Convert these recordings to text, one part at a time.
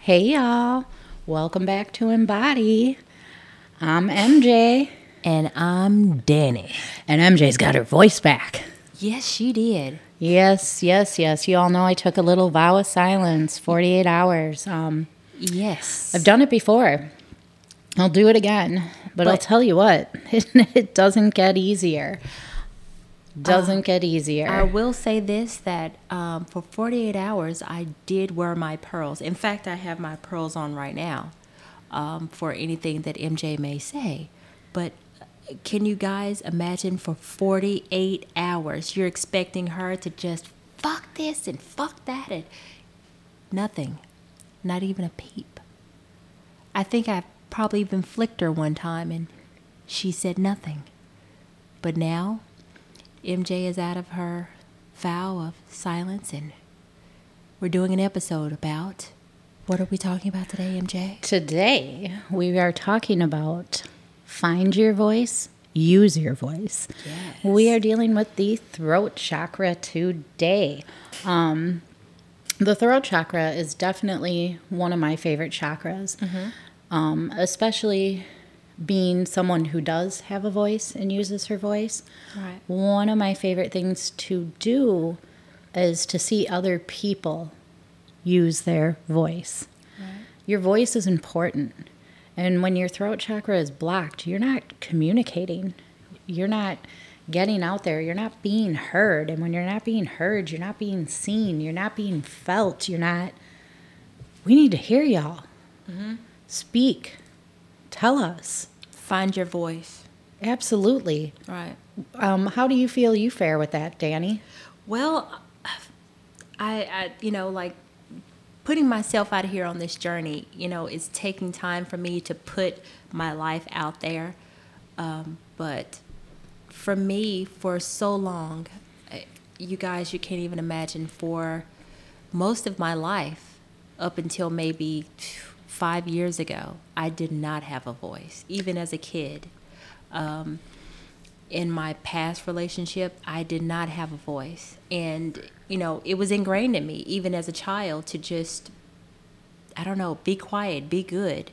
Hey y'all, welcome back to Embody. I'm MJ, And I'm Danny. and MJ's got her voice back. Yes, she did. Yes, yes, yes. You all know I took a little vow of silence, 48 hours. Um, Yes. I've done it before. I'll do it again, but, I'll tell you what, it, it doesn't get easier. Doesn't get easier. I will say this that um, for 48 hours, I did wear my pearls. In fact, I have my pearls on right now um, for anything that MJ may say. But uh, can you guys imagine for 48 hours, you're expecting her to just fuck this and fuck that and nothing, not even a peep. I think I probably even flicked her one time and she said nothing. But now, MJ is out of her vow of silence, and we're doing an episode about what are we talking about today, MJ? Today, we are talking about find your voice, use your voice. Yes. We are dealing with the throat chakra today. Um, the throat chakra is definitely one of my favorite chakras, um, especially being someone who does have a voice and uses her voice. Right. One of my favorite things to do is to see other people use their voice. Your voice is important. And when your throat chakra is blocked, you're not communicating. You're not getting out there. You're not being heard. And when you're not being heard, you're not being seen. You're not being felt. You're not. We need to hear y'all. Mm-hmm. Speak. Tell us. Find your voice. Absolutely. Right. Um, how do you feel you fare with that, Danny? Well, I, I, you know, like putting myself out here on this journey, you know, it's taking time for me to put my life out there. Um, but for me, for so long, you guys, you can't even imagine, for most of my life, up until maybe five years ago, I did not have a voice, even as a kid. Um, in my past relationship, I did not have a voice. And, you know, it was ingrained in me, even as a child, to just, I don't know, be quiet, be good.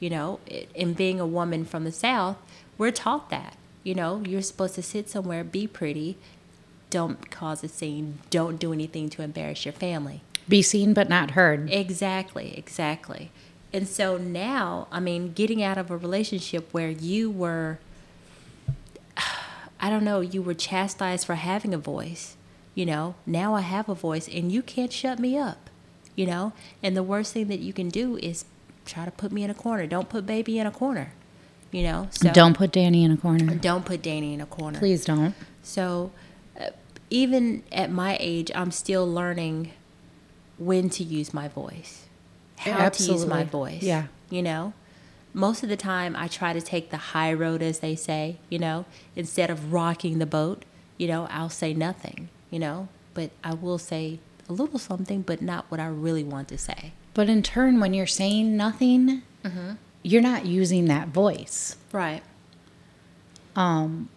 You know, and being a woman from the South, we're taught that. You know, you're supposed to sit somewhere, be pretty, don't cause a scene, don't do anything to embarrass your family. Be seen but not heard. Exactly, exactly. And so now, I mean, getting out of a relationship where you were, I don't know, you were chastised for having a voice, you know, now I have a voice and you can't shut me up, you know? And the worst thing that you can do is try to put me in a corner. Don't put baby in a corner, you know? So Don't put Danny in a corner. don't put Danny in a corner. Please don't. So, uh, even at my age, I'm still learning when to use my voice, how to use my voice. Yeah. You know, most of the time I try to take the high road, as they say, you know, instead of rocking the boat, you know, I'll say nothing, you know, but I will say a little something, but not what I really want to say. But in turn, when you're saying nothing, you're not using that voice. Right. Um,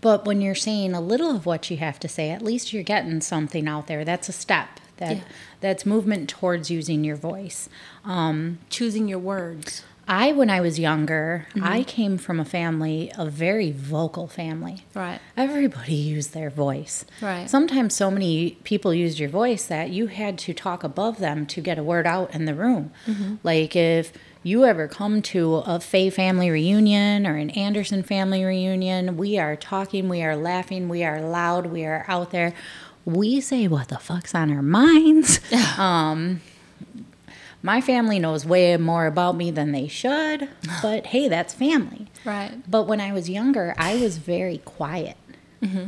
but when you're saying a little of what you have to say, at least you're getting something out there. That's a step. That Yeah. that's movement towards using your voice. Um, Choosing your words. I, when I was younger, mm-hmm. I came from a family, a very vocal family. Right. Everybody used their voice. Right. Sometimes so many people used your voice that you had to talk above them to get a word out in the room. Mm-hmm. Like if you ever come to a Fay family reunion or an Anderson family reunion, we are talking, we are laughing, we are loud, we are out there. We say what the fuck's on our minds. um, my family knows way more about me than they should, but hey, that's family. Right. But when I was younger, I was very quiet.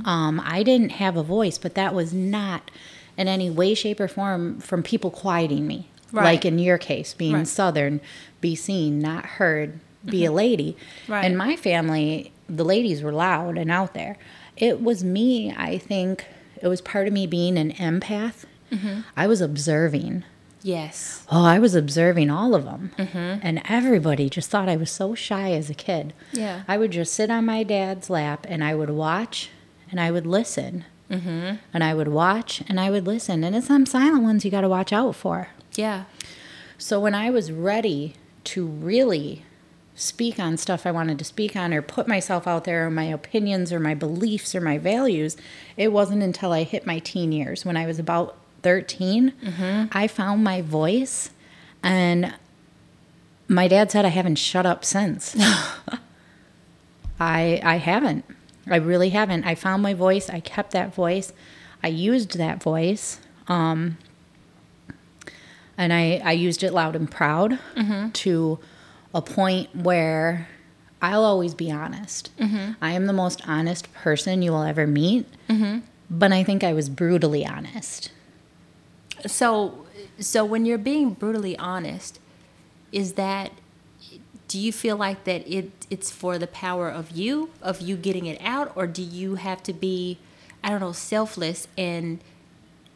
Um, I didn't have a voice, but that was not in any way, shape, or form from people quieting me. Right. Like in your case, being Right. Southern, be seen, not heard, be a lady. Right. In my family, the ladies were loud and out there. It was me, I think, it was part of me being an empath. I was observing. Yes. Oh, I was observing all of them. And everybody just thought I was so shy as a kid. Yeah. I would just sit on my dad's lap and I would watch and I would listen. Mm-hmm. And I would watch and I would listen. And it's some silent ones you got to watch out for. Yeah. So when I was ready to really speak on stuff I wanted to speak on or put myself out there or my opinions or my beliefs or my values, it wasn't until I hit my teen years when I was about 13, I found my voice and my dad said I haven't shut up since. I I haven't. I really haven't. I found my voice. I kept that voice. I used that voice. Um, and I, I used it loud and proud to a point where I'll always be honest. Mm-hmm. I am the most honest person you will ever meet. Mm-hmm. But I think I was brutally honest. So, so when you're being brutally honest, is that do you feel like that it it's for the power of you of you getting it out or do you have to be I don't know selfless and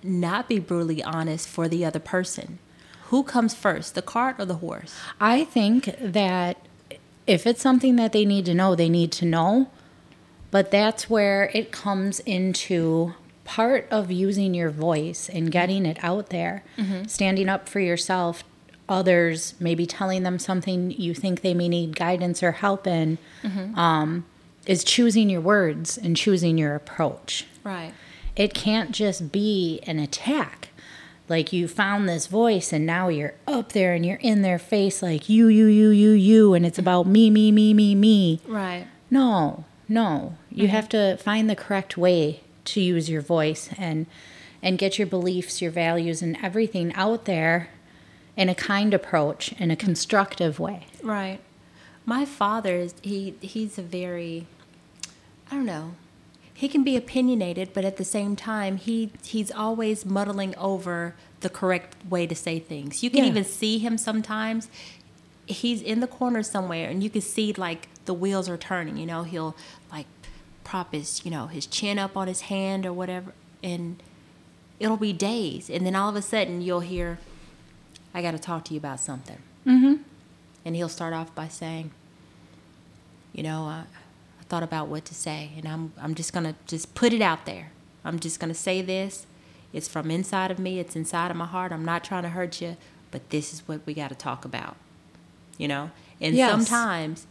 not be brutally honest for the other person? Who comes first, the cart or the horse? I think that if it's something that they need to know, they need to know. But that's where it comes into part of using your voice and getting it out there, standing up for yourself, others, maybe telling them something you think they may need guidance or help in, um, is choosing your words and choosing your approach. Right. It can't just be an attack. Like you found this voice and now you're up there and you're in their face like you, you, you, you, you, and it's about me, me, me, me, me. Right. No, no. You have to find the correct way to use your voice and and get your beliefs, your values and everything out there in a kind approach, in a constructive way. Right. My father is he he's a very I don't know. He can be opinionated, but at the same time he he's always muddling over the correct way to say things. You can Yeah. even see him sometimes. He's in the corner somewhere and you can see like the wheels are turning, you know, he'll like prop his, you know, his chin up on his hand or whatever and it'll be days and then all of a sudden you'll hear I got to talk to you about something. Mm-hmm. And he'll start off by saying, you know, I, thought about what to say, and I'm, I'm just going to just put it out there. I'm just going to say this. It's from inside of me, it's inside of my heart. I'm not trying to hurt you, but this is what we got to talk about. You know? And Yes. sometimes,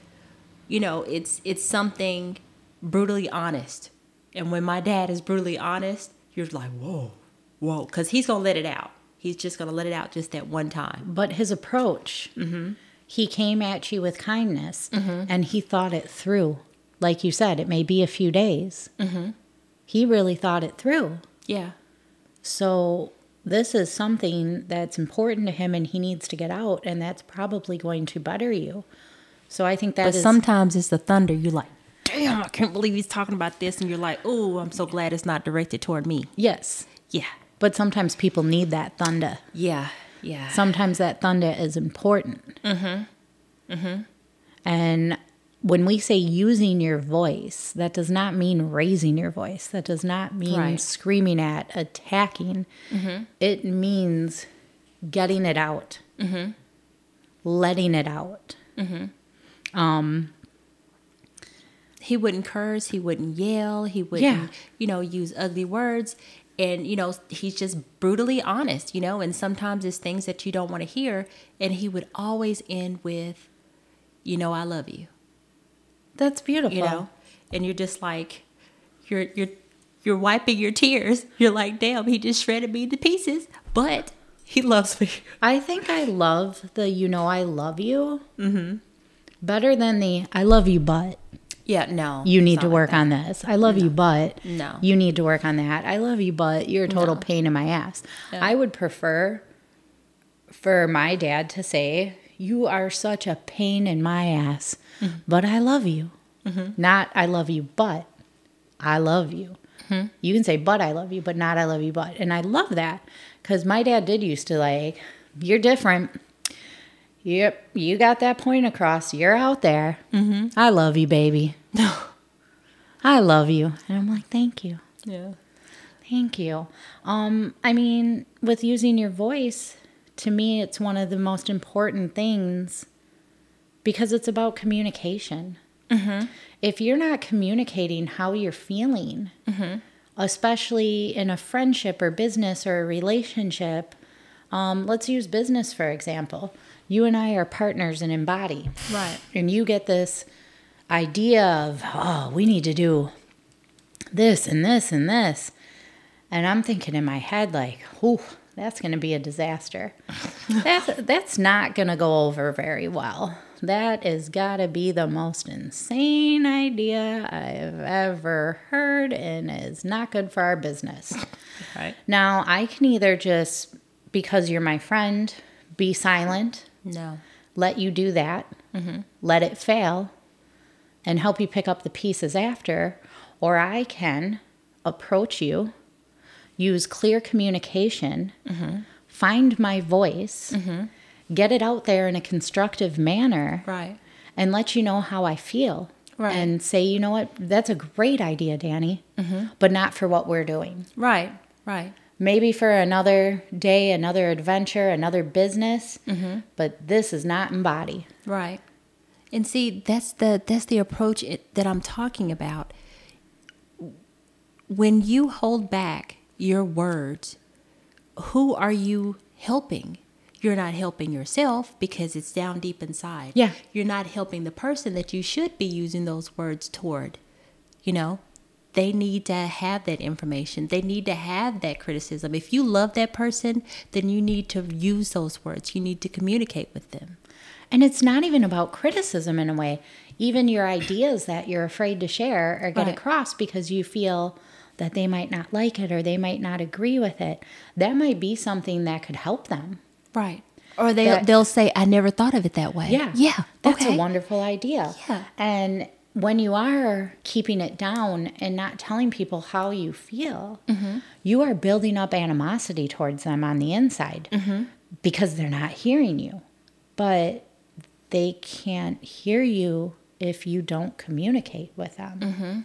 you know, it's it's something brutally honest. And when my dad is brutally honest, you're like, whoa, whoa, because he's to let it out. He's just to let it out just that one time. But his approach, mm-hmm. he came at you with kindness mm-hmm. and he thought it through. Like you said, it may be a few days. He really thought it through. Yeah. So this is something that's important to him and he needs to get out and that's probably going to better you. So I think that But is sometimes it's the thunder. You're like, damn, I can't believe he's talking about this. And you're like, oh, I'm so glad it's not directed toward me. yes. Yeah. But sometimes people need that thunder. Yeah. Yeah. Sometimes that thunder is important. Mm-hmm. Mm-hmm. And when we say using your voice, that does not mean raising your voice. That does not mean Right. screaming at, attacking. Mm-hmm. It means getting it out, mm-hmm. letting it out. Mm-hmm. Um, he wouldn't curse. He wouldn't yell. He wouldn't, Yeah. you know, use ugly words. And, you know, he's just brutally honest, you know, and sometimes it's things that you don't want to hear. And he would always end with, you know, I love you. That's beautiful. you know and you're just like you're you're you're wiping your tears you're like damn he just shredded me to pieces but he loves me I think I love the you know I love you mm-hmm. better than the I love you but yeah no you need to work that. on this. I love you but No. you need to work on that. I love you but you're a total No. pain in my ass. I would prefer for my dad to say you are such a pain in my ass Mm-hmm. but I love you. Not I love you but I love you. Mm-hmm. You can say but I love you but not I love you but. And I love that cuz my dad did used to like you're different. Yep, you got that point across. You're out there. Mm-hmm. I love you, baby. I love you. And I'm like, thank you. yeah Thank you. Um, I mean, with using your voice, to me, it's one of the most important things because it's about communication. If you're not communicating how you're feeling, especially in a friendship or business or a relationship, Um, let's use business for example. You and I are partners in Embody. Right. And you get this idea of, oh, we need to do this and this and this. And I'm thinking in my head, like, oh, that's going to be a disaster. that's, that's not going to go over very well. That is got to be the most insane idea I've ever heard and is not good for our business. Right. Now, I can either just, because you're my friend, be silent, No. let you do that, mm-hmm. let it fail, and help you pick up the pieces after, or I can approach you, use clear communication, mm-hmm. find my voice, mm-hmm. get it out there in a constructive manner, Right. and let you know how I feel. Right. And say, you know what, that's a great idea, Danny, mm-hmm. but not for what we're doing. Right. Right. Maybe for another day, another adventure, another business, but this is not embody. Right. And see, that's the that's the approach it, that I'm talking about. When you hold back your words, who are you helping? You're not helping yourself because it's down deep inside. Yeah. You're not helping the person that you should be using those words toward. You know, they need to have that information. They need to have that criticism. If you love that person, then you need to use those words. You need to communicate with them. And it's not even about criticism in a way. Even your ideas that you're afraid to share or get Right. across because you feel that they might not like it or they might not agree with it. That might be something that could help them. Right. Or they That- they'll say, "I never thought of it that way." Yeah. Yeah. That's okay. a wonderful idea. Yeah. And when you are keeping it down and not telling people how you feel, Mm-hmm. you are building up animosity towards them on the inside Mm-hmm. because they're not hearing you. But they can't hear you if you don't communicate with them. Mm-hmm.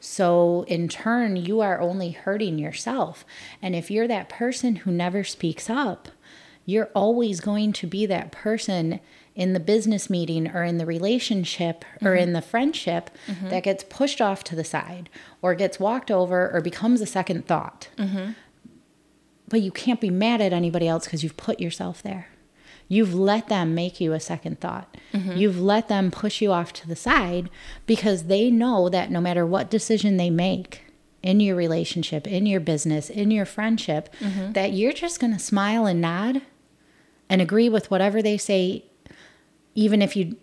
So, in turn, you are only hurting yourself. And if you're that person who never speaks up, you're always going to be that person in the business meeting or in the relationship or mm-hmm. in the friendship mm-hmm. that gets pushed off to the side or gets walked over or becomes a second thought. Mm-hmm. But you can't be mad at anybody else because you've put yourself there. You've let them make you a second thought. Mm-hmm. You've let them push you off to the side because they know that no matter what decision they make in your relationship, in your business, in your friendship, mm-hmm. that you're just going to smile and nod and agree with whatever they say, even if you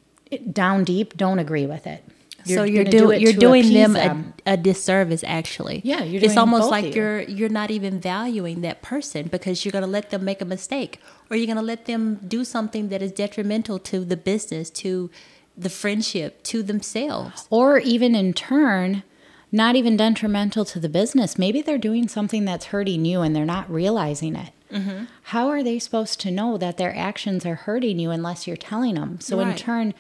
down deep don't agree with it. so you're do doing you're doing them, them. A, a disservice actually. Yeah, you're It's almost like you. you're you're not even valuing that person because you're going to let them make a mistake or you're going to let them do something that is detrimental to the business, to the friendship, to themselves. or even in turn not even detrimental to the business maybe they're doing something that's hurting you and they're not realizing it Mm-hmm. how are they supposed to know that their actions are hurting you unless you're telling them so in turn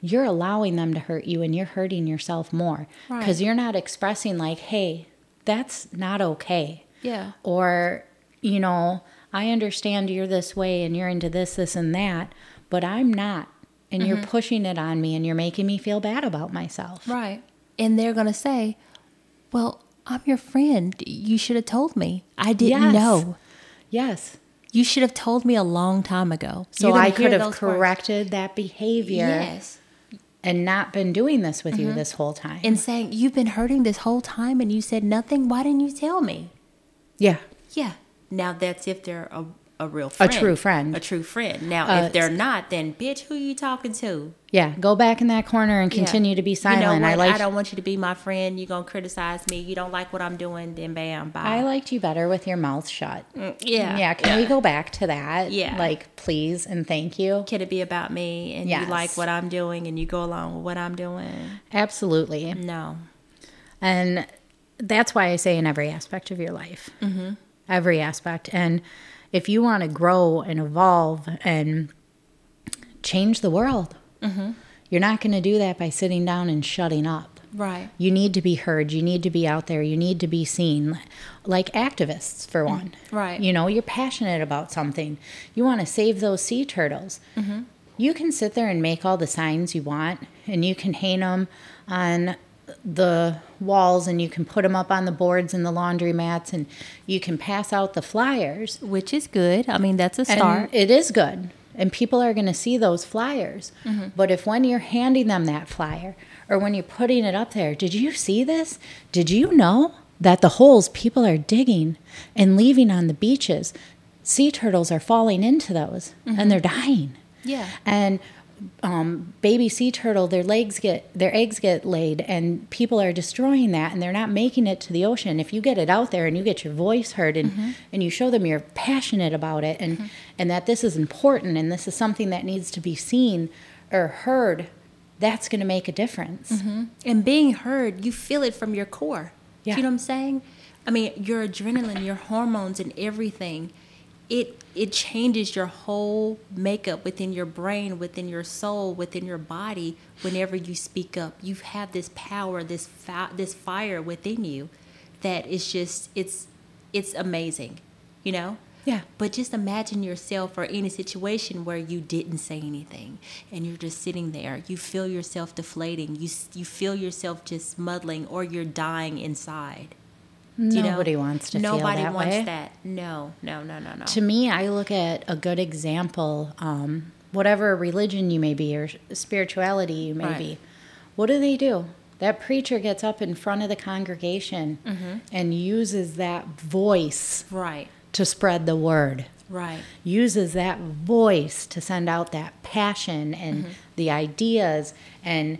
you're allowing them to hurt you and you're hurting yourself more Right. because you're not expressing like hey that's not okay Yeah. or you know i understand you're this way and you're into this this and that but i'm not and Mm-hmm. you're pushing it on me and you're making me feel bad about myself Right. And they're going to say, "Well, I'm your friend. You should have told me. I didn't Yes. know. yes You should have told me a long time ago." so i could have those words. corrected that behavior Yes. and not been doing this with Mm-hmm. you this whole time And saying, "You've been hurting this whole time and you said nothing. Why didn't you tell me?" yeah Yeah. Now that's if they're a, a real friend. A true friend. A true friend. Now Uh, if they're not, then bitch, who you talking to? yeah go back in that corner and Yeah. continue to be silent You know i like I don't want you to be my friend. You're gonna criticize me. You don't like what I'm doing, then bam, bye. I liked you better with your mouth shut. yeah. Yeah, can we go back to that? Yeah. Like, please and thank you. Can it be about me and Yes. you like what I'm doing and you go along with what I'm doing? Absolutely. No. And that's why I say in every aspect of your life, mm-hmm. Every aspect. And if you want to grow and evolve and change the world, mm-hmm. you're not going to do that by sitting down and shutting up. Right. You need to be heard. You need to be out there. You need to be seen. Like activists, for mm-hmm. one. right. You know, you're passionate about something. You want to save those sea turtles. Mm-hmm. You can sit there and make all the signs you want, and you can hang them on the walls and you can put them up on the boards and the laundry mats and you can pass out the flyers. Which is good. I mean, that's a And start. it is good. And people are going to see those flyers. Mm-hmm. But if when you're handing them that flyer or when you're putting it up there, did you see this? Did you know that the holes people are digging and leaving on the beaches, sea turtles are falling into those and mm-hmm. they're dying? Yeah. And um, baby sea turtle, their legs get, their eggs get laid, and people are destroying that, and they're not making it to the ocean. If you get it out there and you get your voice heard, and mm-hmm. and you show them you're passionate about it, and mm-hmm. and that this is important, and this is something that needs to be seen or heard, that's going to make a difference. Mm-hmm. and being heard, you feel it from your core. Yeah. You know what I'm saying? I mean, your adrenaline, your hormones, and everything. It it changes your whole makeup within your brain, within your soul, within your body. Whenever you speak up, you have this power, this fi- this fire within you, that is just it's it's amazing, you know. Yeah. But just imagine yourself or any situation where you didn't say anything and you're just sitting there. You feel yourself deflating. You you feel yourself just muddling or you're dying inside. Do you know? Nobody wants to feel Nobody that wants way. that. No, no, no, no, no. To me, I look at a good example, um, whatever religion you may be or spirituality you may Right. be. What do they do? That preacher gets up in front of the congregation Mm-hmm. and uses that voice right, to spread the word, right, uses that voice to send out that passion and Mm-hmm. the ideas, and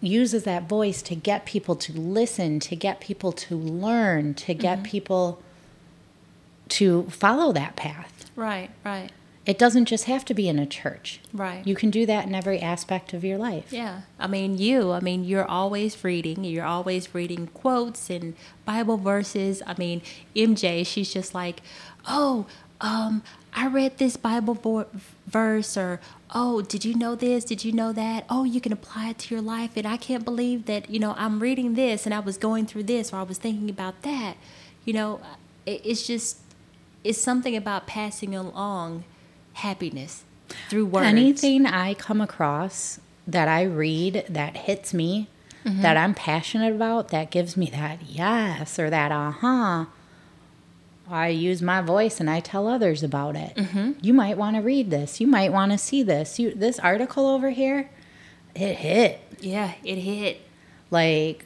uses that voice to get people to listen, to get people to learn, to get Mm-hmm. people to follow that path. right, right, It doesn't just have to be in a church. right. You can do that in every aspect of your life. Yeah, I mean, you, I mean, you're always reading. You're always reading quotes and Bible verses. I mean, MJ, she's just like, oh, um, I read this Bible vo- verse, or oh, did you know this? Did you know that? Oh, you can apply it to your life. And I can't believe that, you know, I'm reading this and I was going through this or I was thinking about that. You know, it's just, it's something about passing along happiness through words. Anything I come across that I read that hits me, Mm-hmm. that I'm passionate about, that gives me that yes or that uh huh, I use my voice and I tell others about it. Mm-hmm. You might want to read this. You might want to see this. You this article over here, it hit Yeah, it hit. like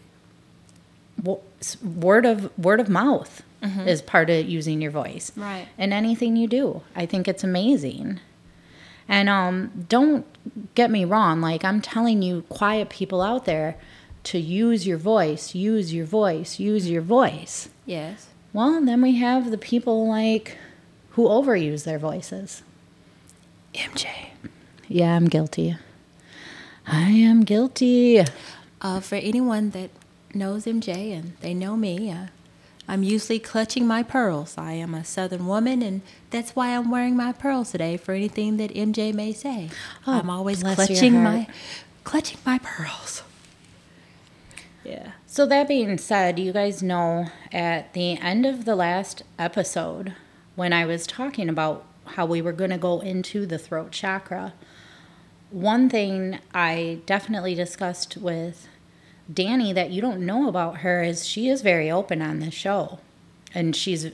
wo- word of word of mouth is part of using your voice Mm-hmm. Right. in anything you do i think it's amazing and um, don't get me wrong like i'm telling you quiet people out there to use your voice use your voice use your voice Yes. Well then we have the people like who overuse their voices MJ. yeah i'm guilty i am guilty Uh, for anyone that knows MJ and they know me, uh, I'm usually clutching my pearls. I am a Southern woman, and that's why I'm wearing my pearls today. For anything that MJ may say, Oh, I'm always clutching my clutching my pearls. Yeah. So, that being said, you guys know at the end of the last episode, when I was talking about how we were going to go into the throat chakra, one thing I definitely discussed with Danny that you don't know about her is she is very open on this show. And she's,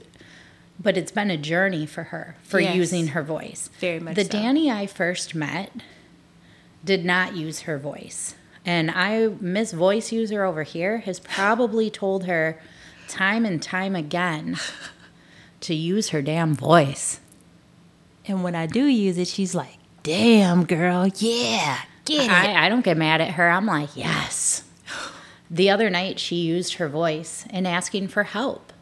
but it's been a journey for her for Yes. using her voice. Very much The so. Danny I first met did not use her voice. And I, Miss Voice User over here, has probably told her time and time again to use her damn voice. And when I do use it, she's like, "Damn, girl, yeah, get it." I, I don't get mad at her. I'm like, yes. The other night, she used her voice in asking for help.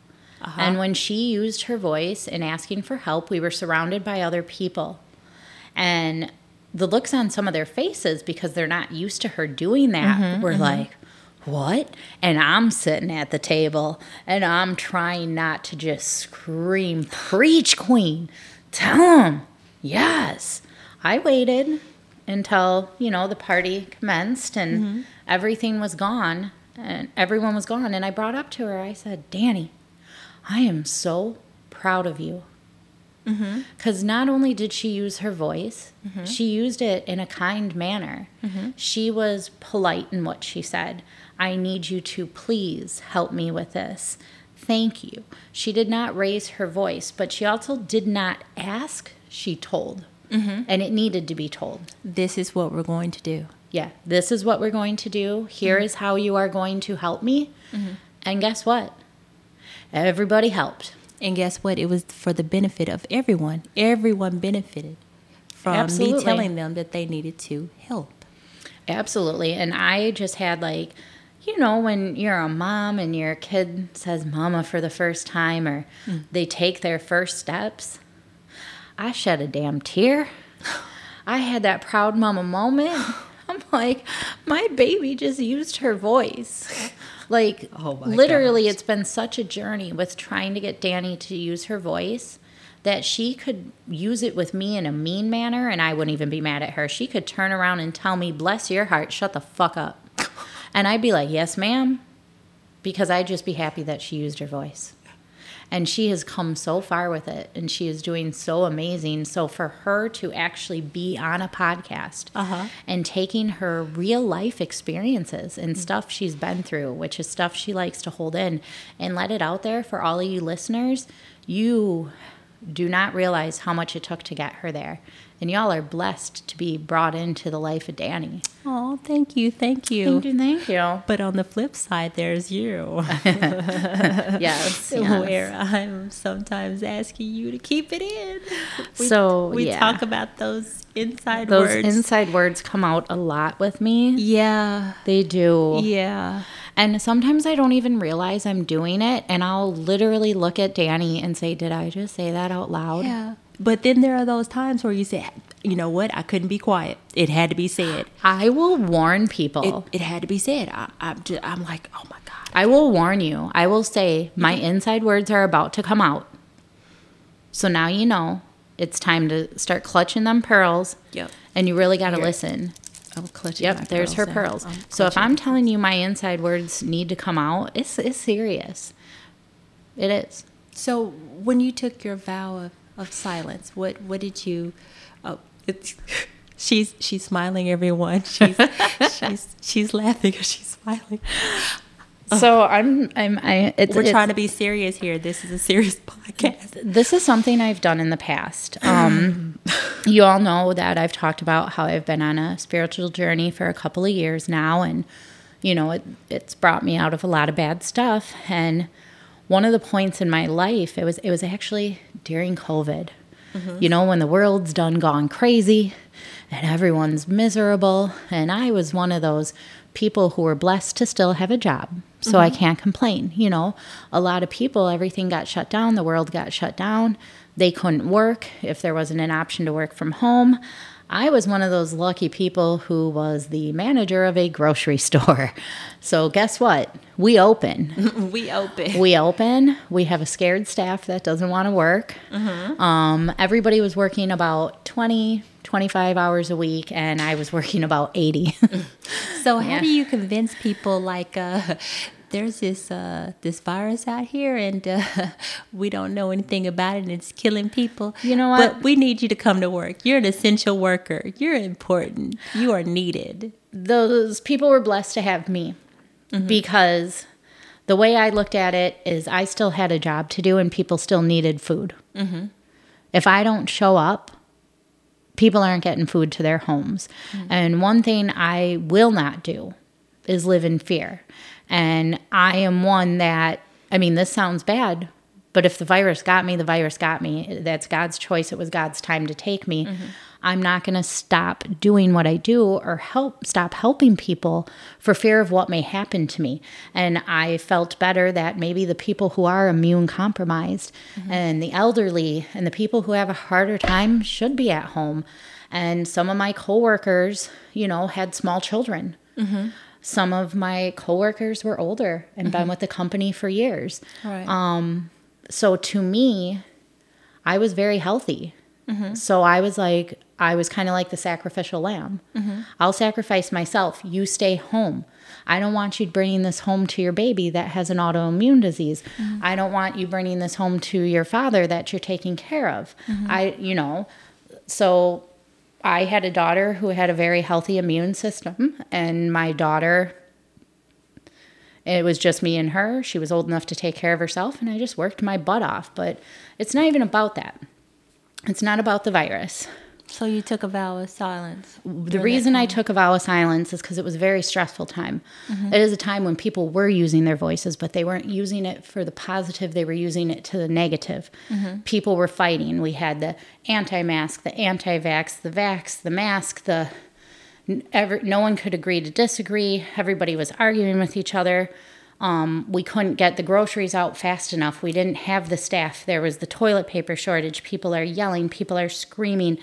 Uh-huh. And when she used her voice in asking for help, we were surrounded by other people. And the looks on some of their faces, because they're not used to her doing that, Mm-hmm, were like, what? And I'm sitting at the table and I'm trying not to just scream, Preach, Queen. Tell them. Yes. I waited until, you know, the party commenced and Mm-hmm. everything was gone and everyone was gone. And I brought up to her, I said, Danny, I am so proud of you Mm-hmm. Because not only did she use her voice, mm-hmm. she used it in a kind manner. Mm-hmm. She was polite in what she said. I need you to please help me with this. Thank you. She did not raise her voice, but she also did not ask, she told. And it needed to be told. This is what we're going to do. Yeah, this is what we're going to do. Here is how you are going to help me. And guess what? Everybody helped. And guess what? It was for the benefit of everyone. Everyone benefited from Absolutely. me telling them that they needed to help. Absolutely. And I just had like, you know, when you're a mom and your kid says mama for the first time or hmm. they take their first steps, I shed a damn tear. I had that proud mama moment. I'm like, my baby just used her voice. Like, Oh literally, gosh. it's been such a journey with trying to get Danny to use her voice that she could use it with me in a mean manner and I wouldn't even be mad at her. She could turn around and tell me, bless your heart, shut the fuck up. And I'd be like, yes, ma'am. Because I'd just be happy that she used her voice. And she has come so far with it and she is doing so amazing. So for her to actually be on a podcast Uh-huh. and taking her real life experiences and stuff she's been through, which is stuff she likes to hold in, and let it out there for all of you listeners, you do not realize how much it took to get her there. And y'all are blessed to be brought into the life of Danny. Oh, thank you. Thank you. Thank you. Thank you. But on the flip side, there's you, Yes. yes. where I'm sometimes asking you to keep it in. We, So, we yeah. talk about those inside Those words. inside words come out a lot with me. yeah, They do. yeah. And sometimes I don't even realize I'm doing it. And I'll literally look at Danny and say, Did I just say that out loud? Yeah. But then there are those times where you say, you know what? I couldn't be quiet. It had to be said. I will warn people. It, it had to be said. I, I'm, just, I'm like, oh my God. I will warn you. I will say, My mm-hmm. inside words are about to come out. So now you know it's time to start clutching them pearls. Yep. And you really got to listen. I'm clutching my Yep, there's her now. pearls. I'm So if I'm telling you my inside words need to come out, it's it's serious. It is. So when you took your vow of, of silence, what what did you? Oh, it's, she's she's smiling. Everyone, she's she's she's laughing. She's smiling. So I'm I'm I it's, We're it's- trying to be serious here. This is a serious podcast. this is something I've done in the past. Um, you all know that I've talked about how I've been on a spiritual journey for a couple of years now, and you know it, it's brought me out of a lot of bad stuff. And one of the points in my life, it was it was actually during COVID. Mm-hmm. You know, when the world's done gone crazy and everyone's miserable, and I was one of those people who were blessed to still have a job. So I mm-hmm. can't complain. You know, a lot of people, everything got shut down, the world got shut down. They couldn't work if there wasn't an option to work from home. I was one of those lucky people who was the manager of a grocery store. So guess what? We open. we open. We open. We have a scared staff that doesn't want to work. Um, everybody was working about 20, 25 hours a week, and I was working about 80. So how Yeah. do you convince people like uh, there's this uh, this virus out here and uh, we don't know anything about it and it's killing people? You know what? But we need you to come to work. You're an essential worker. You're important. You are needed. Those people were blessed to have me because the way I looked at it is I still had a job to do, and people still needed food. If I don't show up, people aren't getting food to their homes. And one thing I will not do is live in fear. And I am one that, I mean, this sounds bad, but if the virus got me, the virus got me. That's God's choice. It was God's time to take me. Mm-hmm. I'm not going to stop doing what I do or help stop helping people for fear of what may happen to me. And I felt better that maybe the people who are immune compromised mm-hmm. and the elderly and the people who have a harder time should be at home. And some of my coworkers, you know, had small children. Mm-hmm. Some of my coworkers were older and been mm-hmm. with the company for years. Right. Um, so to me, I was very healthy. Mm-hmm. So I was like, I was kind of like the sacrificial lamb. Mm-hmm. I'll sacrifice myself. You stay home. I don't want you bringing this home to your baby that has an autoimmune disease. I don't want you bringing this home to your father that you're taking care of. I, you know, so I had a daughter who had a very healthy immune system, and my daughter, it was just me and her. She was old enough to take care of herself, and I just worked my butt off. But it's not even about that. It's not about the virus. So you took a vow of silence. The reason I took a vow of silence is because it was a very stressful time. It is a time when people were using their voices, but they weren't using it for the positive, they were using it to the negative. People were fighting. We had the anti mask, the anti vax, the vax, the mask, the. Every, no one could agree to disagree. Everybody was arguing with each other. Um, we couldn't get the groceries out fast enough. We didn't have the staff. There was the toilet paper shortage. People are yelling. People are screaming.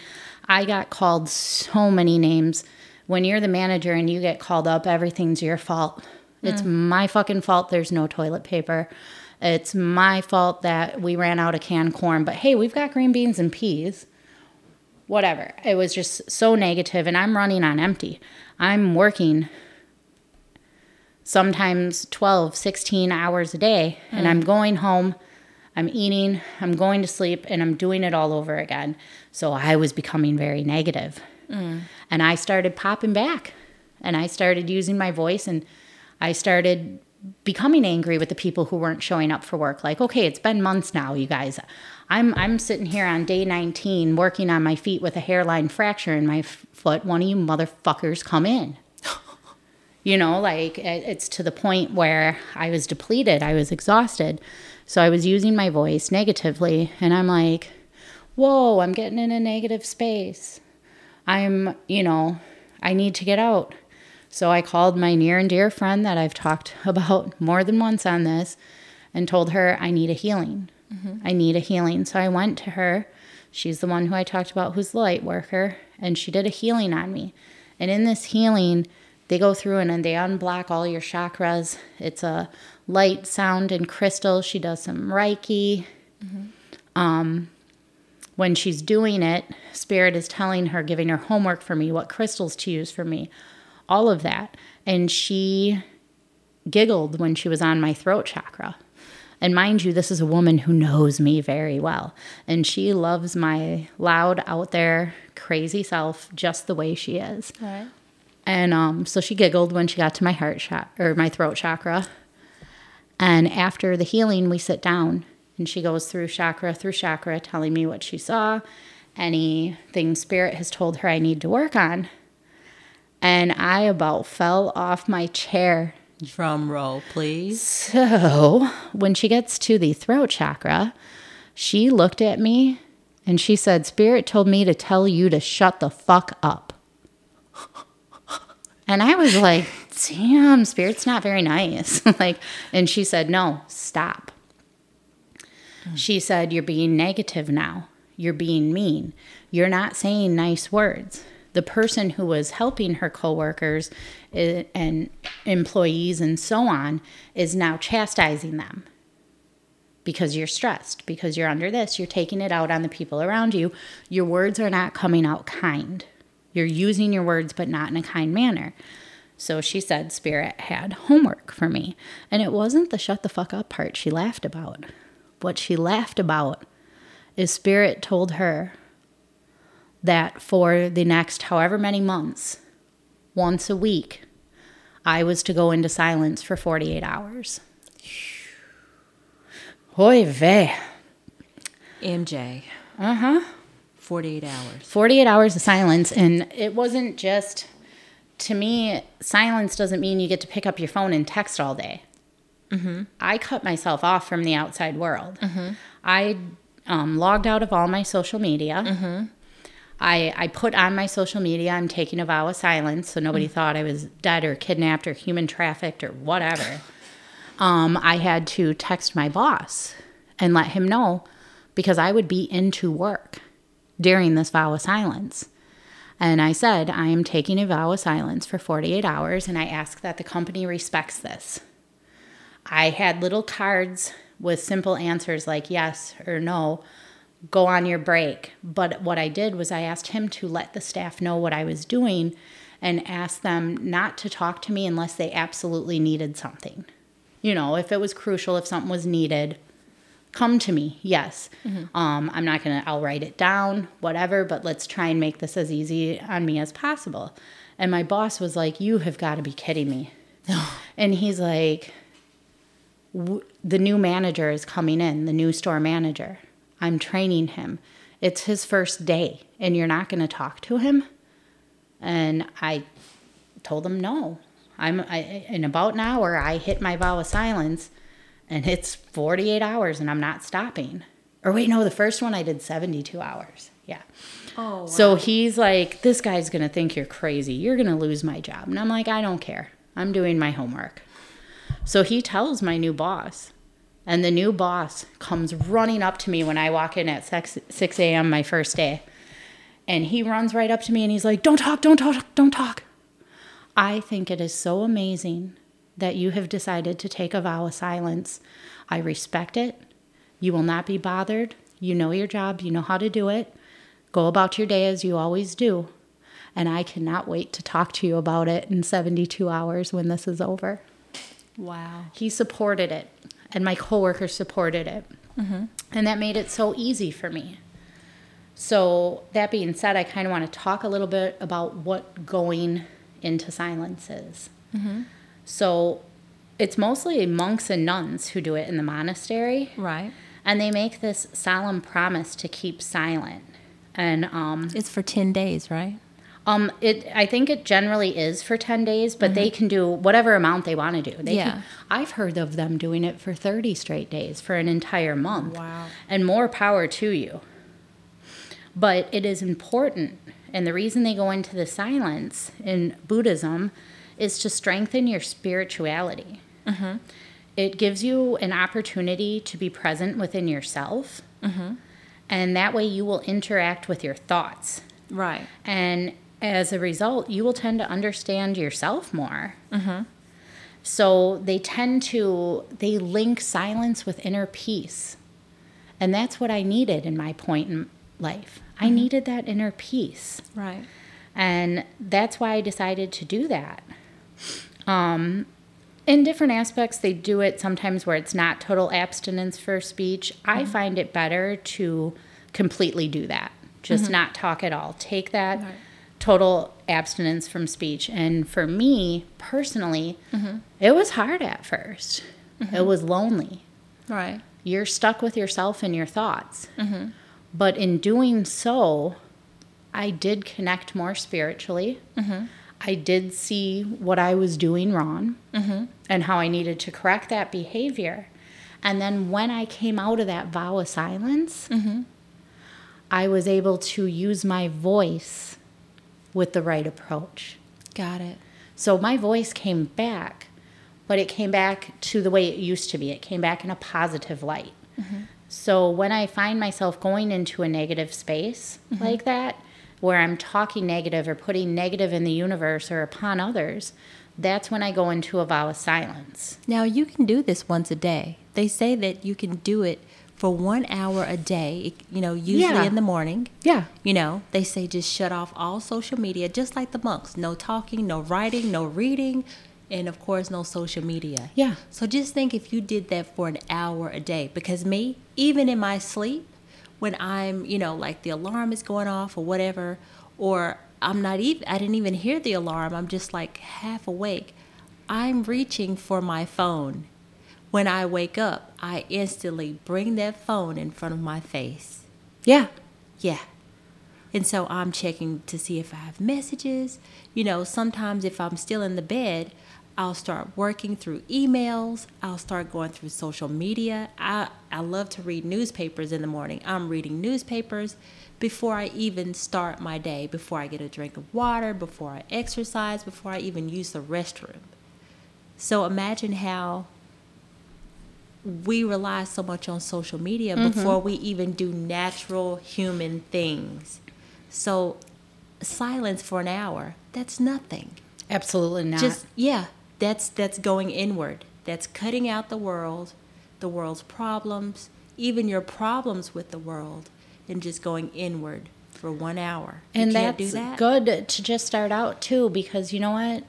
I got called so many names. When you're the manager and you get called up, everything's your fault. It's mm. my fucking fault there's no toilet paper. It's my fault that we ran out of canned corn. But hey, we've got green beans and peas. Whatever. It was just so negative, and I'm running on empty. I'm working sometimes 12, 16 hours a day, and I'm mm. going home. I'm eating, I'm going to sleep, and I'm doing it all over again. So I was becoming very negative. Mm. And I started popping back. And I started using my voice and I started becoming angry with the people who weren't showing up for work. Like, okay, it's been months now, you guys. I'm I'm sitting here on day 19 working on my feet with a hairline fracture in my f- foot. One of you motherfuckers come in. you know, like it, it's to the point where I was depleted, I was exhausted. So I was using my voice negatively and I'm like, "Whoa, I'm getting in a negative space." I'm, you know, I need to get out. So I called my near and dear friend that I've talked about more than once on this and told her I need a healing. Mm-hmm. I need a healing. So I went to her. She's the one who I talked about who's the light worker, and she did a healing on me. And in this healing, they go through and, and they unblock all your chakras. It's a light, sound, and crystal. She does some Reiki when she's doing it, Spirit is telling her, giving her homework for me, what crystals to use for me, all of that. And she giggled when she was on my throat chakra. And mind you, this is a woman who knows me very well. And she loves my loud, out there, crazy self just the way she is. Right. And um, so she giggled when she got to my heart chakra or my throat chakra. And after the healing, we sit down and she goes through chakra through chakra, telling me what she saw, anything spirit has told her I need to work on. And I about fell off my chair. Drum roll, please. So when she gets to the throat chakra, she looked at me and she said, Spirit told me to tell you to shut the fuck up. And I was like, damn, Spirit's not very nice. like, and she said, no, stop. She said, You're being negative now. You're being mean. You're not saying nice words. The person who was helping her coworkers and employees and so on is now chastising them because you're stressed, because you're under this. You're taking it out on the people around you. Your words are not coming out kind. You're using your words, but not in a kind manner. So she said Spirit had homework for me. And it wasn't the shut the fuck up part she laughed about. What she laughed about is Spirit told her that for the next however many months, once a week, I was to go into silence for 48 hours. Oy vey. MJ. Uh huh. 48 hours. 48 hours of silence. And it wasn't just, to me, silence doesn't mean you get to pick up your phone and text all day. I cut myself off from the outside world. I um, logged out of all my social media. I, I put on my social media, I'm taking a vow of silence so nobody thought I was dead or kidnapped or human trafficked or whatever. um, I had to text my boss and let him know because I would be into work during this vow of silence. And I said, I am taking a vow of silence for 48 hours and I ask that the company respects this. I had little cards with simple answers like yes or no, go on your break. But what I did was I asked him to let the staff know what I was doing and ask them not to talk to me unless they absolutely needed something. You know, if it was crucial, if something was needed, come to me. Yes. Um, I'm not going to, I'll write it down, whatever, but let's try and make this as easy on me as possible. And my boss was like, You have got to be kidding me. and he's like, w- The new manager is coming in, the new store manager. I'm training him. It's his first day, and you're not going to talk to him? And I told him no. I'm I, in about an hour. I hit my vow of silence, and it's 48 hours, and I'm not stopping. Or wait, no, the first one I did 72 hours. Yeah. Oh, So he's like, this guy's gonna think you're crazy. You're gonna lose my job. And I'm like, I don't care. I'm doing my homework. So he tells my new boss, and the new boss comes running up to me when I walk in at 6, 6 a.m. my first day. And he runs right up to me and he's like, Don't talk, don't talk, don't talk. I think it is so amazing that you have decided to take a vow of silence. I respect it. You will not be bothered. You know your job, you know how to do it. Go about your day as you always do. And I cannot wait to talk to you about it in 72 hours when this is over. wow. He supported it, and my coworkers supported it. Mm-hmm. And that made it so easy for me. So, that being said, I kind of want to talk a little bit about what going into silence is. Mm-hmm. So, it's mostly monks and nuns who do it in the monastery, Right. and they make this solemn promise to keep silent. And um, It's for 10 days, right? um, it I think it generally is for ten days, but they can do whatever amount they want to do. They Yeah. can, I've heard of them doing it for thirty straight days for an entire month. Wow. And more power to you. But it is important, and the reason they go into the silence in Buddhism is to strengthen your spirituality. Mm-hmm. It gives you an opportunity to be present within yourself, mm-hmm. and that way you will interact with your thoughts. Right. And as a result, you will tend to understand yourself more. Mm-hmm. So they tend to, they link silence with inner peace. And that's what I needed in my point in life. I needed that inner peace. Right. And that's why I decided to do that. Um, in different aspects, they do it sometimes where it's not total abstinence for speech. I mm-hmm. find it better to completely do that, just mm-hmm. not talk at all. Take that Right. total abstinence from speech. And for me personally, mm-hmm. it was hard at 1st It was lonely Right. you're stuck with yourself and your thoughts. But in doing so, I did connect more spiritually. I did see what I was doing wrong mm-hmm. and how I needed to correct that behavior. And then when I came out of that vow of silence, mm-hmm. I was able to use my voice with the right approach. Got it. So my voice came back, but it came back to the way it used to be. It came back in a positive light. Mm-hmm. So when I find myself going into a negative space like that, where I'm talking negative or putting negative in the universe or upon others, that's when I go into a vow of silence. Now, you can do this once a day. They say that you can do it for one hour a day, you know, usually Yeah. in the morning. Yeah. You know, they say just shut off all social media, just like the monks. No talking, no writing, no reading, and of course, no social media. Yeah. So just think if you did that for an hour a day. Because me, even in my sleep, when I'm, you know, like the alarm is going off or whatever, or I'm not even, I didn't even hear the alarm, I'm just like half awake, I'm reaching for my phone. When I wake up, I instantly bring that phone in front of my face. Yeah. Yeah. And so I'm checking to see if I have messages. You know, sometimes if I'm still in the bed, I'll start working through emails. I'll start going through social media. I, I love to read newspapers in the morning. I'm reading newspapers before I even start my day, before I get a drink of water, before I exercise, before I even use the restroom. So imagine how we rely so much on social media mm-hmm. before we even do natural human things. So silence for an hour, that's nothing. Absolutely not. Just yeah, that's that's going inward. That's cutting out the world, the world's problems, even your problems with the world, and just going inward for one hour. and that's do that. good to just start out too because you know what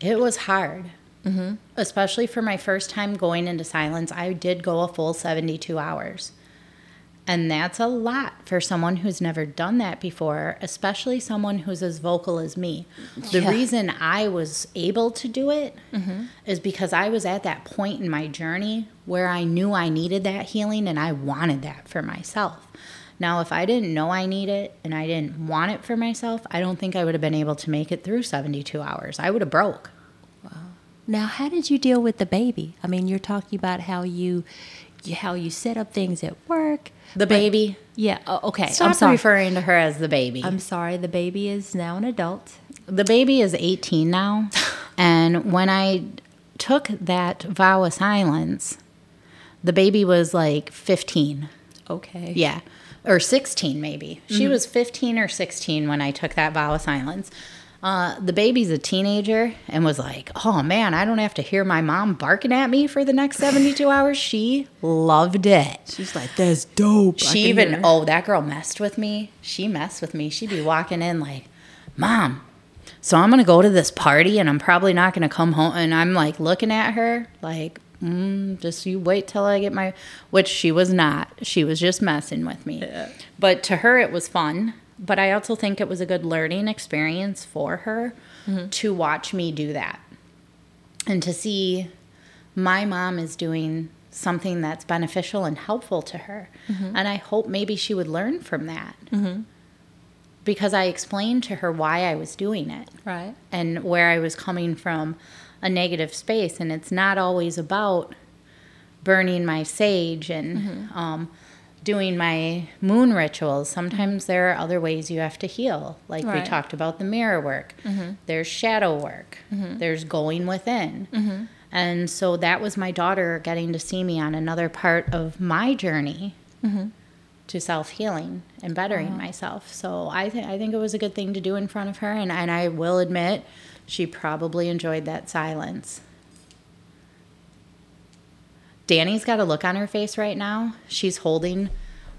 it was hard mm-hmm. especially for my first time going into silence i did go a full 72 hours and that's a lot for someone who's never done that before especially someone who's as vocal as me the Yeah. reason i was able to do it is because i was at that point in my journey where i knew i needed that healing and i wanted that for myself now, if I didn't know I need it and I didn't want it for myself, I don't think I would have been able to make it through 72 hours. I would have broke. Now, how did you deal with the baby? I mean, you're talking about how you how you set up things at work. The but- baby. Yeah. Oh, okay. Stop I'm sorry. referring to her as the baby. I'm sorry. The baby is now an adult. the baby is 18 now. and when I took that vow of silence, the baby was like 15. Okay. Yeah. Or 16, maybe. She mm-hmm. was 15 or 16 when I took that vow of silence. Uh, the baby's a teenager and was like, oh man, I don't have to hear my mom barking at me for the next 72 hours. She loved it. She's like, "That's dope." She even, oh, that girl messed with me. She messed with me. She'd be walking in like, Mom, so I'm going to go to this party and I'm probably not going to come home. And I'm like looking at her like, mm, just you wait till I get my, which she was not. She was just messing with me. But to her, it was fun. But I also think it was a good learning experience for her mm-hmm. to watch me do that and to see my mom is doing something that's beneficial and helpful to her. Mm-hmm. And I hope maybe she would learn from that. Mm-hmm. Because I explained to her why I was doing it right. and where I was coming from a negative space. And it's not always about burning my sage and um, doing my moon rituals. Sometimes there are other ways you have to heal. Like we talked about the mirror work, mm-hmm. there's shadow work, mm-hmm. there's going within. Mm-hmm. And so that was my daughter getting to see me on another part of my journey to self healing and bettering uh-huh. myself. So I think I think it was a good thing to do in front of her, and and I will admit, she probably enjoyed that silence. Danny's got a look on her face right now. She's holding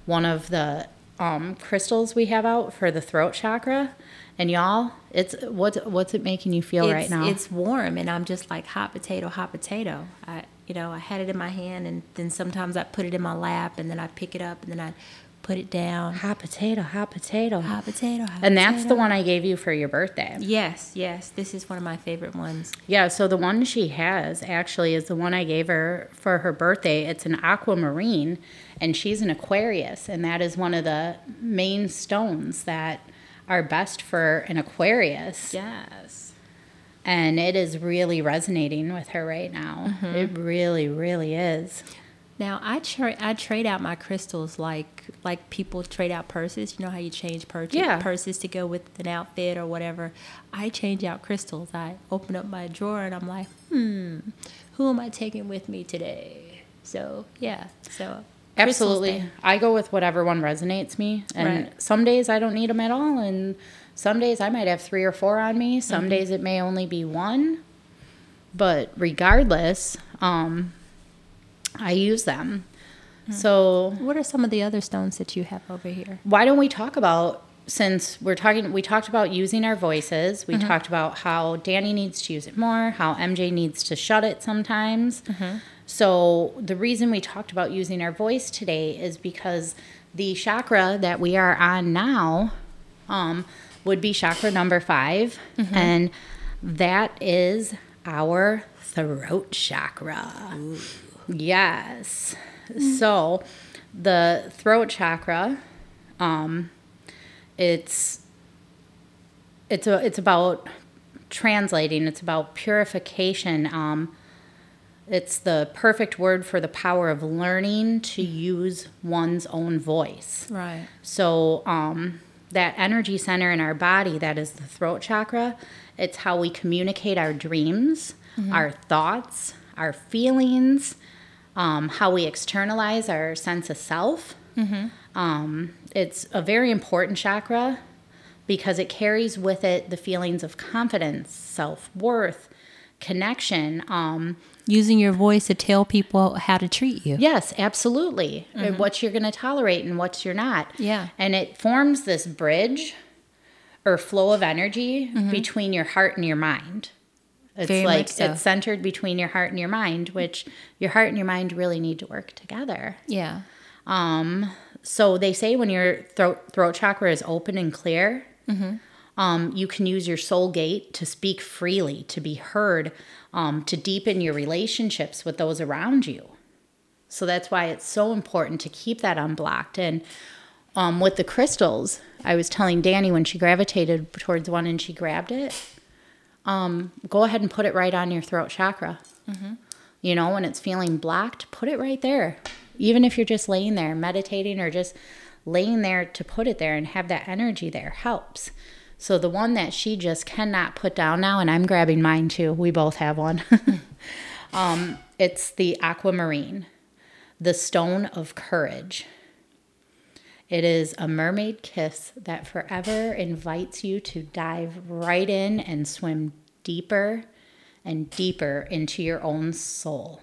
one of the um, crystals we have out for the throat chakra, and y'all, it's what's what's it making you feel it's, right now? It's warm, and I'm just like hot potato, hot potato. I, you know, I had it in my hand, and then sometimes I put it in my lap, and then I pick it up, and then I put it down. hot potato, hot potato, Hot potato, hot and that's the one I gave you for your birthday. Yes, yes. This is one of my favorite ones. Yeah, so the one she has actually is the one I gave her for her birthday. It's an aquamarine, and she's an Aquarius, and that is one of the main stones that are best for an Aquarius. Yes. And it is really resonating with her right now. Mm-hmm. It really, really is. Now I tra- I trade out my crystals like like people trade out purses. You know how you change pur- Yeah. purses to go with an outfit or whatever. I change out crystals. I open up my drawer and I'm like, hmm, who am I taking with me today? So yeah, so Absolutely. I go with whatever one resonates me. And Right. some days I don't need them at all. And some days I might have three or four on me. Some days it may only be one. But regardless, um, I use them. Hmm. So What are some of the other stones that you have over here? why don't we talk about since we're talking we talked about using our voices we mm-hmm. talked about how danny needs to use it more how mj needs to shut it sometimes. Mm-hmm. So the reason we talked about using our voice today is because the chakra that we are on now um, would be chakra number 5 mm-hmm. and that is our throat chakra yes. So the throat chakra um, it's it's a, it's about translating it's about purification um, it's the perfect word for the power of learning to use one's own voice. Right. so um, that energy center in our body that is the throat chakra it's how we communicate our dreams our thoughts our feelings um, how we externalize our sense of self um, it's a very important chakra because it carries with it the feelings of confidence self-worth connection. Um, Using your voice to tell people how to treat you. yes, absolutely. And what you're going to tolerate and what you're not. Mm-hmm. Yeah. And it forms this bridge or flow of energy between your heart and your mind. It's Mm-hmm. Very like so. it's centered between your heart and your mind, which your heart and your mind really need to work together. Yeah. Um, so they say when your throat throat chakra is open and clear, um, you can use your soul gate to speak freely, to be heard, um, to deepen your relationships with those around you. So that's why it's so important to keep that unblocked. And um, with the crystals, I was telling Danny when she gravitated towards one and she grabbed it, um, go ahead and put it right on your throat chakra. You know, when it's feeling blocked, put it right there. Even if you're just laying there meditating or just laying there to put it there and have that energy there helps. So the one that she just cannot put down now, and I'm grabbing mine too. We both have one. um, it's the aquamarine, the stone of courage. It is a mermaid kiss that forever invites you to dive right in and swim deeper and deeper into your own soul.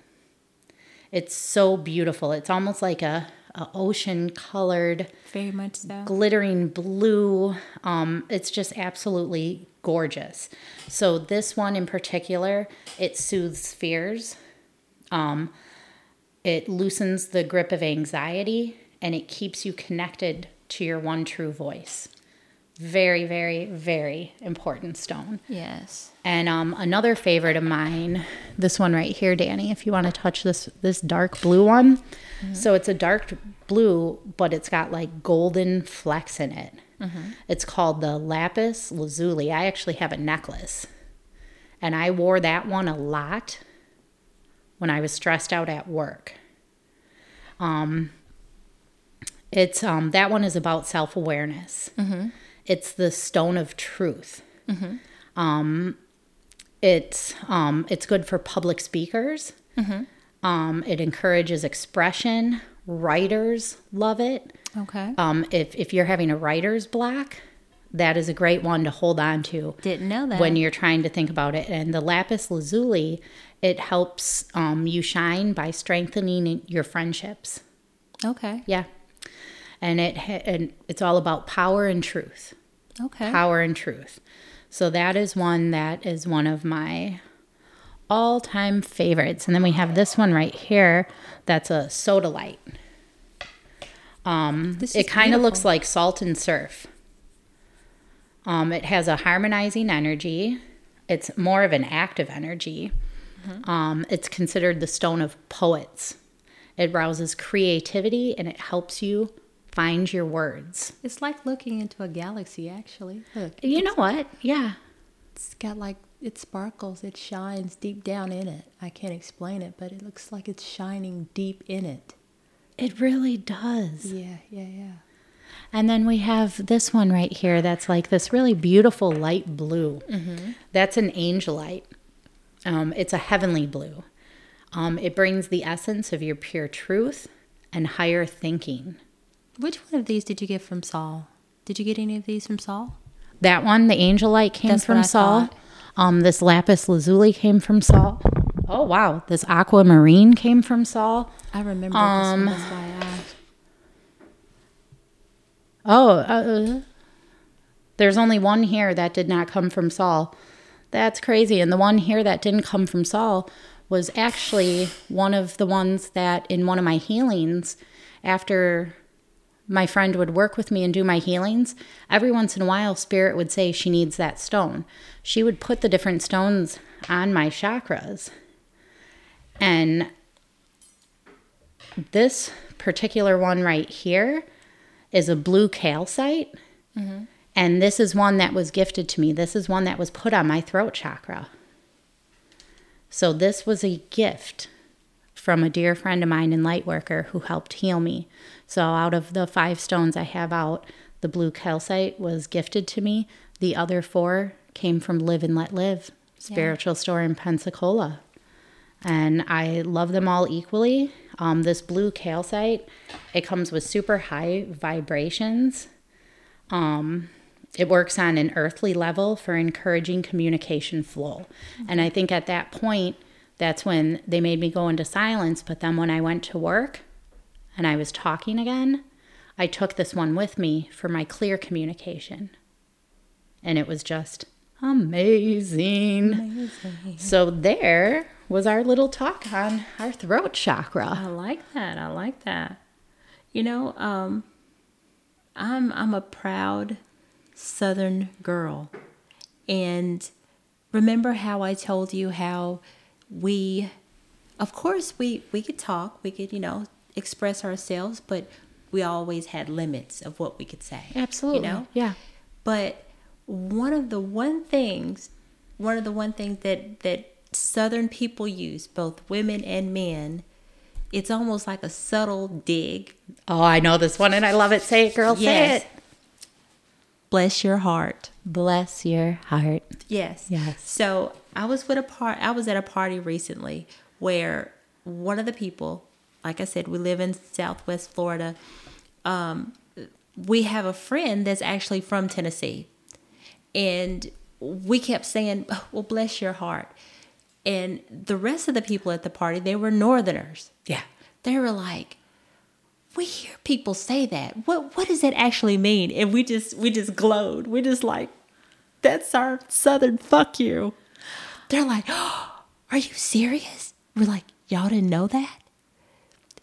It's so beautiful. It's almost like a, a ocean colored Very much so. glittering blue. Um, it's just absolutely gorgeous. So this one in particular, it soothes fears. Um, it loosens the grip of anxiety and it keeps you connected to your one true voice. Very, very, very important stone. Yes. And um, another favorite of mine, this one right here, Danny, if you want to touch this this dark blue one. So it's a dark blue, but it's got like golden flecks in it. It's called the lapis lazuli. I actually have a necklace, and I wore that one a lot when I was stressed out at work. Um, it's um that one is about self awareness. It's the stone of truth. Um, it's um, it's good for public speakers. Um, it encourages expression. Writers love it. Okay. Um, if if you're having a writer's block, that is a great one to hold on to Didn't know that. when you're trying to think about it. And the lapis lazuli, it helps um, you shine by strengthening your friendships. okay. Yeah, and it ha- and it's all about power and truth Okay. power and truth. So that is one that is one of my all time favorites. And then we have this one right here that's a sodalite. Um, it kind of looks like salt and surf. Um, it has a harmonizing energy. It's more of an active energy. Mm-hmm. Um, it's considered the stone of poets. It rouses creativity and it helps you find your words. It's like looking into a galaxy, actually. Look, You know what? Yeah. it's got like, it sparkles, it shines deep down in it. I can't explain it, but it looks like it's shining deep in it. It really does. Yeah, yeah, yeah. And then we have this one right here that's like this really beautiful light blue. That's an angelite. Um, it's a heavenly blue. Um, it brings the essence of your pure truth and higher thinking. Which one of these did you get from Saul? Did you get any of these from Saul? That one, the angelite, came That's from Saul. Um, this lapis lazuli came from Saul. Oh wow, this aquamarine came from Saul. I remember Um, this one. That's why I asked. Oh, uh, there's only one here that did not come from Saul. That's crazy. And the one here that didn't come from Saul was actually one of the ones that in one of my healings, after my friend would work with me and do my healings, every once in a while, Spirit would say she needs that stone. She would put the different stones on my chakras. And this particular one right here is a blue calcite. Mm-hmm. And this is one that was gifted to me. This is one that was put on my throat chakra. So this was a gift from a dear friend of mine in Lightworker who helped heal me. So out of the five stones I have out, the blue calcite was gifted to me. The other four came from Live and Let Live, spiritual store in Pensacola. And I love them all equally. Um, this blue calcite, it comes with super high vibrations. Um, it works on an earthly level for encouraging communication flow. And I think at that point, that's when they made me go into silence. But then when I went to work and I was talking again, I took this one with me for my clear communication. And it was just amazing. amazing. So there was our little talk on our throat chakra. I like that. I like that. You know, um, I'm I'm a proud Southern girl, and remember how I told you how we, of course, we we could talk, we could you know express ourselves, but we always had limits of what we could say. Absolutely. You know. Yeah. But one of the one things, one of the one things that that Southern people use, both women and men, it's almost like a subtle dig. Oh, I know this one and I love it. Say it, girl. Yes. Say it. Bless your heart. Bless your heart. Yes. Yes. So I was with a part. I was at a party recently where one of the people, like I said, we live in Southwest Florida. Um, we have a friend that's actually from Tennessee, and we kept saying, oh, "Well, bless your heart." And the rest of the people at the party, they were Northerners. Yeah. They were like, we hear people say that. What what does that actually mean? And we just we just glowed. We just like, that's our southern fuck you. They're like, oh, are you serious? We're like, y'all didn't know that?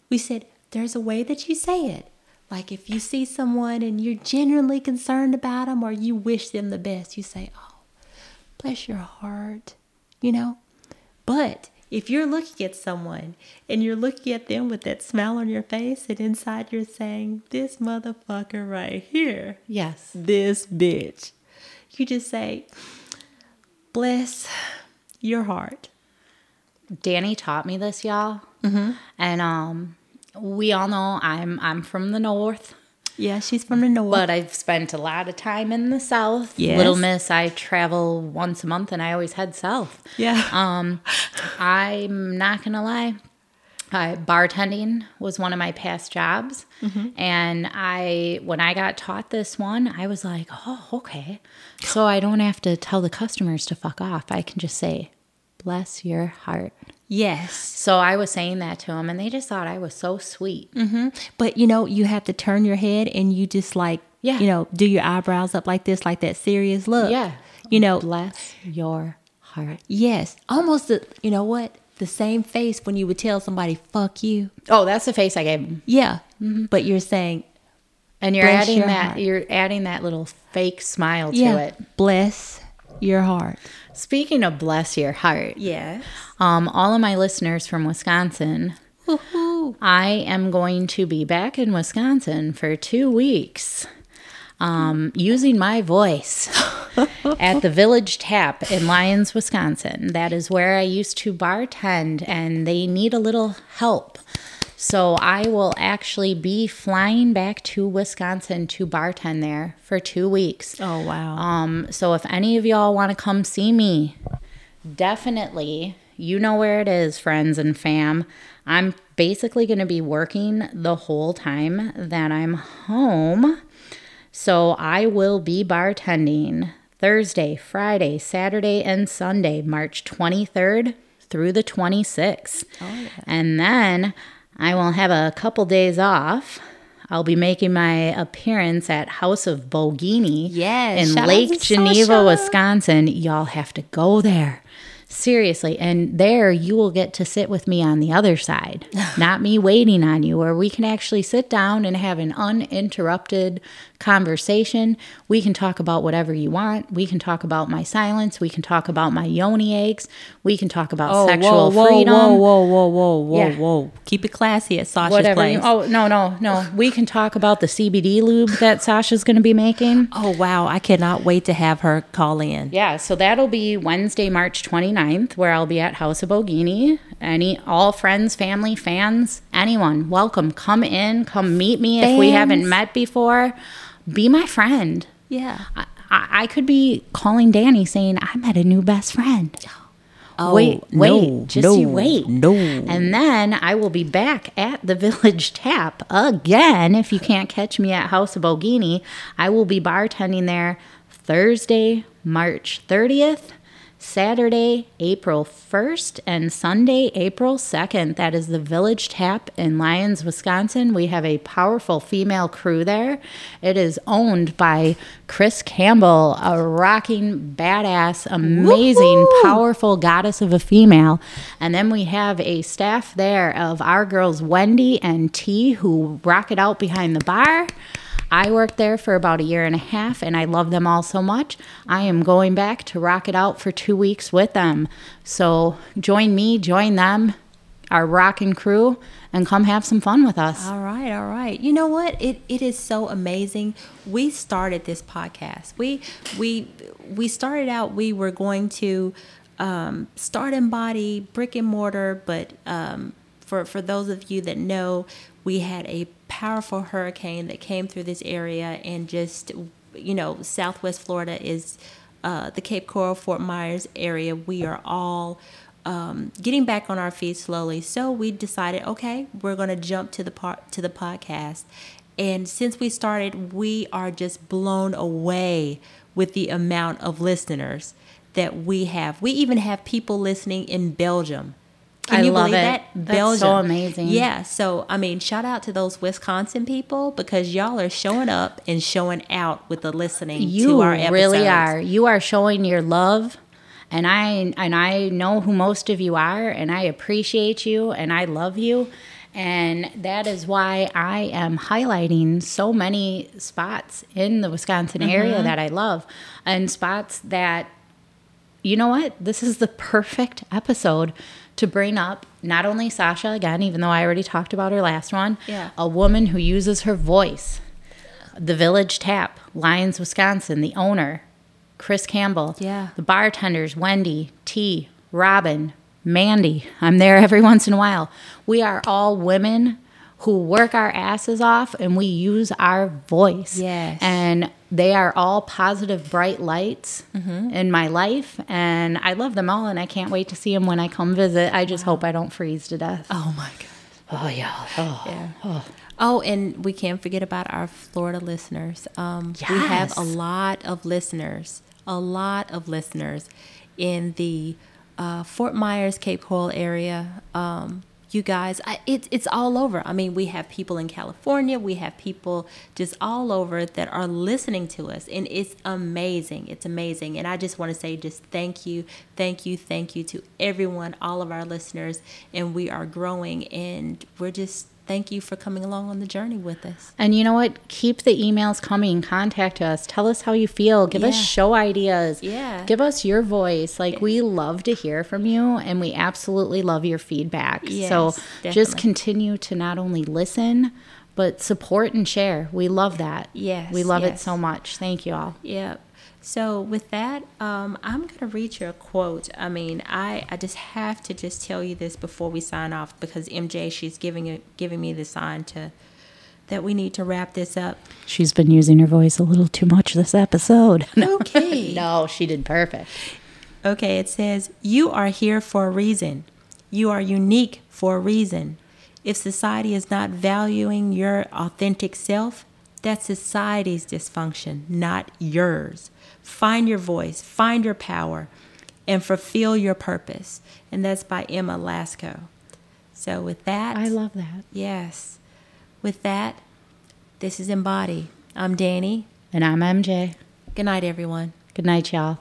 We said, there's a way that you say it. Like if you see someone and you're genuinely concerned about them or you wish them the best, you say, oh, bless your heart, you know? But if you're looking at someone and you're looking at them with that smile on your face and inside you're saying, This motherfucker right here. Yes. This bitch. You just say, Bless your heart. Danny taught me this, y'all. Mm-hmm. And um, we all know I'm I'm from the north. Yeah, she's from the north. But I've spent a lot of time in the south. Yes. Little Miss, I travel once a month and I always head south. Yeah. Um, I'm not gonna lie. Uh, bartending was one of my past jobs, mm-hmm. and I when I got taught this one, I was like, "Oh, okay." So I don't have to tell the customers to fuck off. I can just say, "Bless your heart." Yes. So I was saying that to them, and they just thought I was so sweet. Mm-hmm. But you know, you have to turn your head and you just like, yeah. you know, do your eyebrows up like this, like that serious look. Yeah. You know, bless your heart. Yes. Almost, the, you know what? The same face when you would tell somebody, fuck you. Oh, that's the face I gave them. Yeah. Mm-hmm. But you're saying, and you're adding that, heart. you're adding that little fake smile yeah. to it. Bless your heart. Speaking of bless your heart, yes. Um, all of my listeners from Wisconsin, Woo-hoo. I am going to be back in Wisconsin for two weeks, um, using my voice at the Village Tap in Lyons, Wisconsin. That is where I used to bartend, and they need a little help. So I will actually be flying back to Wisconsin to bartend there for two weeks. Oh wow! Um, so if any of y'all want to come see me, definitely, you know where it is, friends and fam. I'm basically going to be working the whole time that I'm home. So I will be bartending Thursday, Friday, Saturday, and Sunday, March 23rd through the 26th. Oh, yeah. And then I will have a couple days off. I'll be making my appearance at House of Bogini yes, in Lake Geneva, Wisconsin. Y'all have to go there. Seriously. And there you will get to sit with me on the other side, not me waiting on you, where we can actually sit down and have an uninterrupted conversation. We can talk about whatever you want. We can talk about my silence. We can talk about my yoni eggs. We can talk about oh, sexual whoa, freedom. Whoa, whoa, whoa, whoa, whoa, yeah. whoa. Keep it classy at Sasha's whatever place. You, oh, no, no, no. We can talk about the CBD lube that Sasha's going to be making. Oh, wow. I cannot wait to have her call in. Yeah, so that'll be Wednesday, March 29th, where I'll be at House of Bogini. Any, all friends, family, fans, anyone, welcome. Come in, come meet me fans. if we haven't met before be my friend. Yeah. I, I, could be calling Danny saying, I met a new best friend. Oh, wait, wait, no, just no, you wait. no. And then I will be back at the Village Tap again. If you can't catch me at House of Bogini, I will be bartending there Thursday, March 30th. Saturday, April 1st, and Sunday, April 2nd. That is the Village Tap in Lyons, Wisconsin. We have a powerful female crew there. It is owned by Chris Campbell, a rocking, badass, amazing, Woohoo! powerful goddess of a female. And then we have a staff there of our girls, Wendy and T, who rock it out behind the bar. I worked there for about a year and a half and I love them all so much. I am going back to rock it out for two weeks with them. So join me, join them, our rocking crew, and come have some fun with us. All right, all right. You know what? It it is so amazing. We started this podcast. We we we started out. We were going to um, start embody brick and mortar, but um, for for those of you that know, we had a powerful hurricane that came through this area and just you know Southwest Florida is uh, the Cape Coral Fort Myers area. We are all um, getting back on our feet slowly. So we decided, okay, we're going to jump to the part to the podcast. And since we started, we are just blown away with the amount of listeners that we have. We even have people listening in Belgium. Can I you love believe it. that? That's so amazing. Yeah. So, I mean, shout out to those Wisconsin people because y'all are showing up and showing out with the listening you to our episodes. really are. You are showing your love. And I and I know who most of you are and I appreciate you and I love you. And that is why I am highlighting so many spots in the Wisconsin Mm-hmm. area that I love and spots that you know what? This is the perfect episode to bring up not only Sasha again, even though I already talked about her last one, Yeah. a woman who uses her voice. The Village Tap, Lyons, Wisconsin, the owner, Chris Campbell. Yeah. The bartenders, Wendy, T, Robin, Mandy. I'm there every once in a while. We are all women who work our asses off and we use our voice. Yes. And they are all positive, bright lights Mm-hmm. in my life. And I love them all and I can't wait to see them when I come visit. I just hope I don't freeze to death. Oh my God. Oh, yeah. Oh. Yeah. Oh. and we can't forget about our Florida listeners. Um, We have a lot of listeners, a lot of listeners in the uh, Fort Myers, Cape Coral area. Um, you guys, I, it, it's all over. I mean, we have people in California, we have people just all over that are listening to us, and it's amazing. It's amazing. And I just want to say, just thank you, thank you, thank you to everyone, all of our listeners. And we are growing, and we're just thank you for coming along on the journey with us. And you know what? Keep the emails coming. Contact us. Tell us how you feel. Give us show ideas. Yeah. Give us your voice. Like, we love to hear from you and we absolutely love your feedback. Yes, so Yes, just continue to not only listen, but support and share. We love that. Yes, We love it so much. Thank you all. Yep. So with that, um, I'm gonna read you a quote. I mean, I, I just have to just tell you this before we sign off because MJ she's giving it giving me the sign to that we need to wrap this up. She's been using her voice a little too much this episode. Okay. no, she did perfect. Okay, it says, You are here for a reason. You are unique for a reason. If society is not valuing your authentic self, that's society's dysfunction, not yours. Find your voice, find your power, and fulfill your purpose. And that's by Emma Lasco. So, with that, I love that. yes, with that, this is Embody. I'm Danny. And I'm MJ. Good night, everyone. Good night, y'all.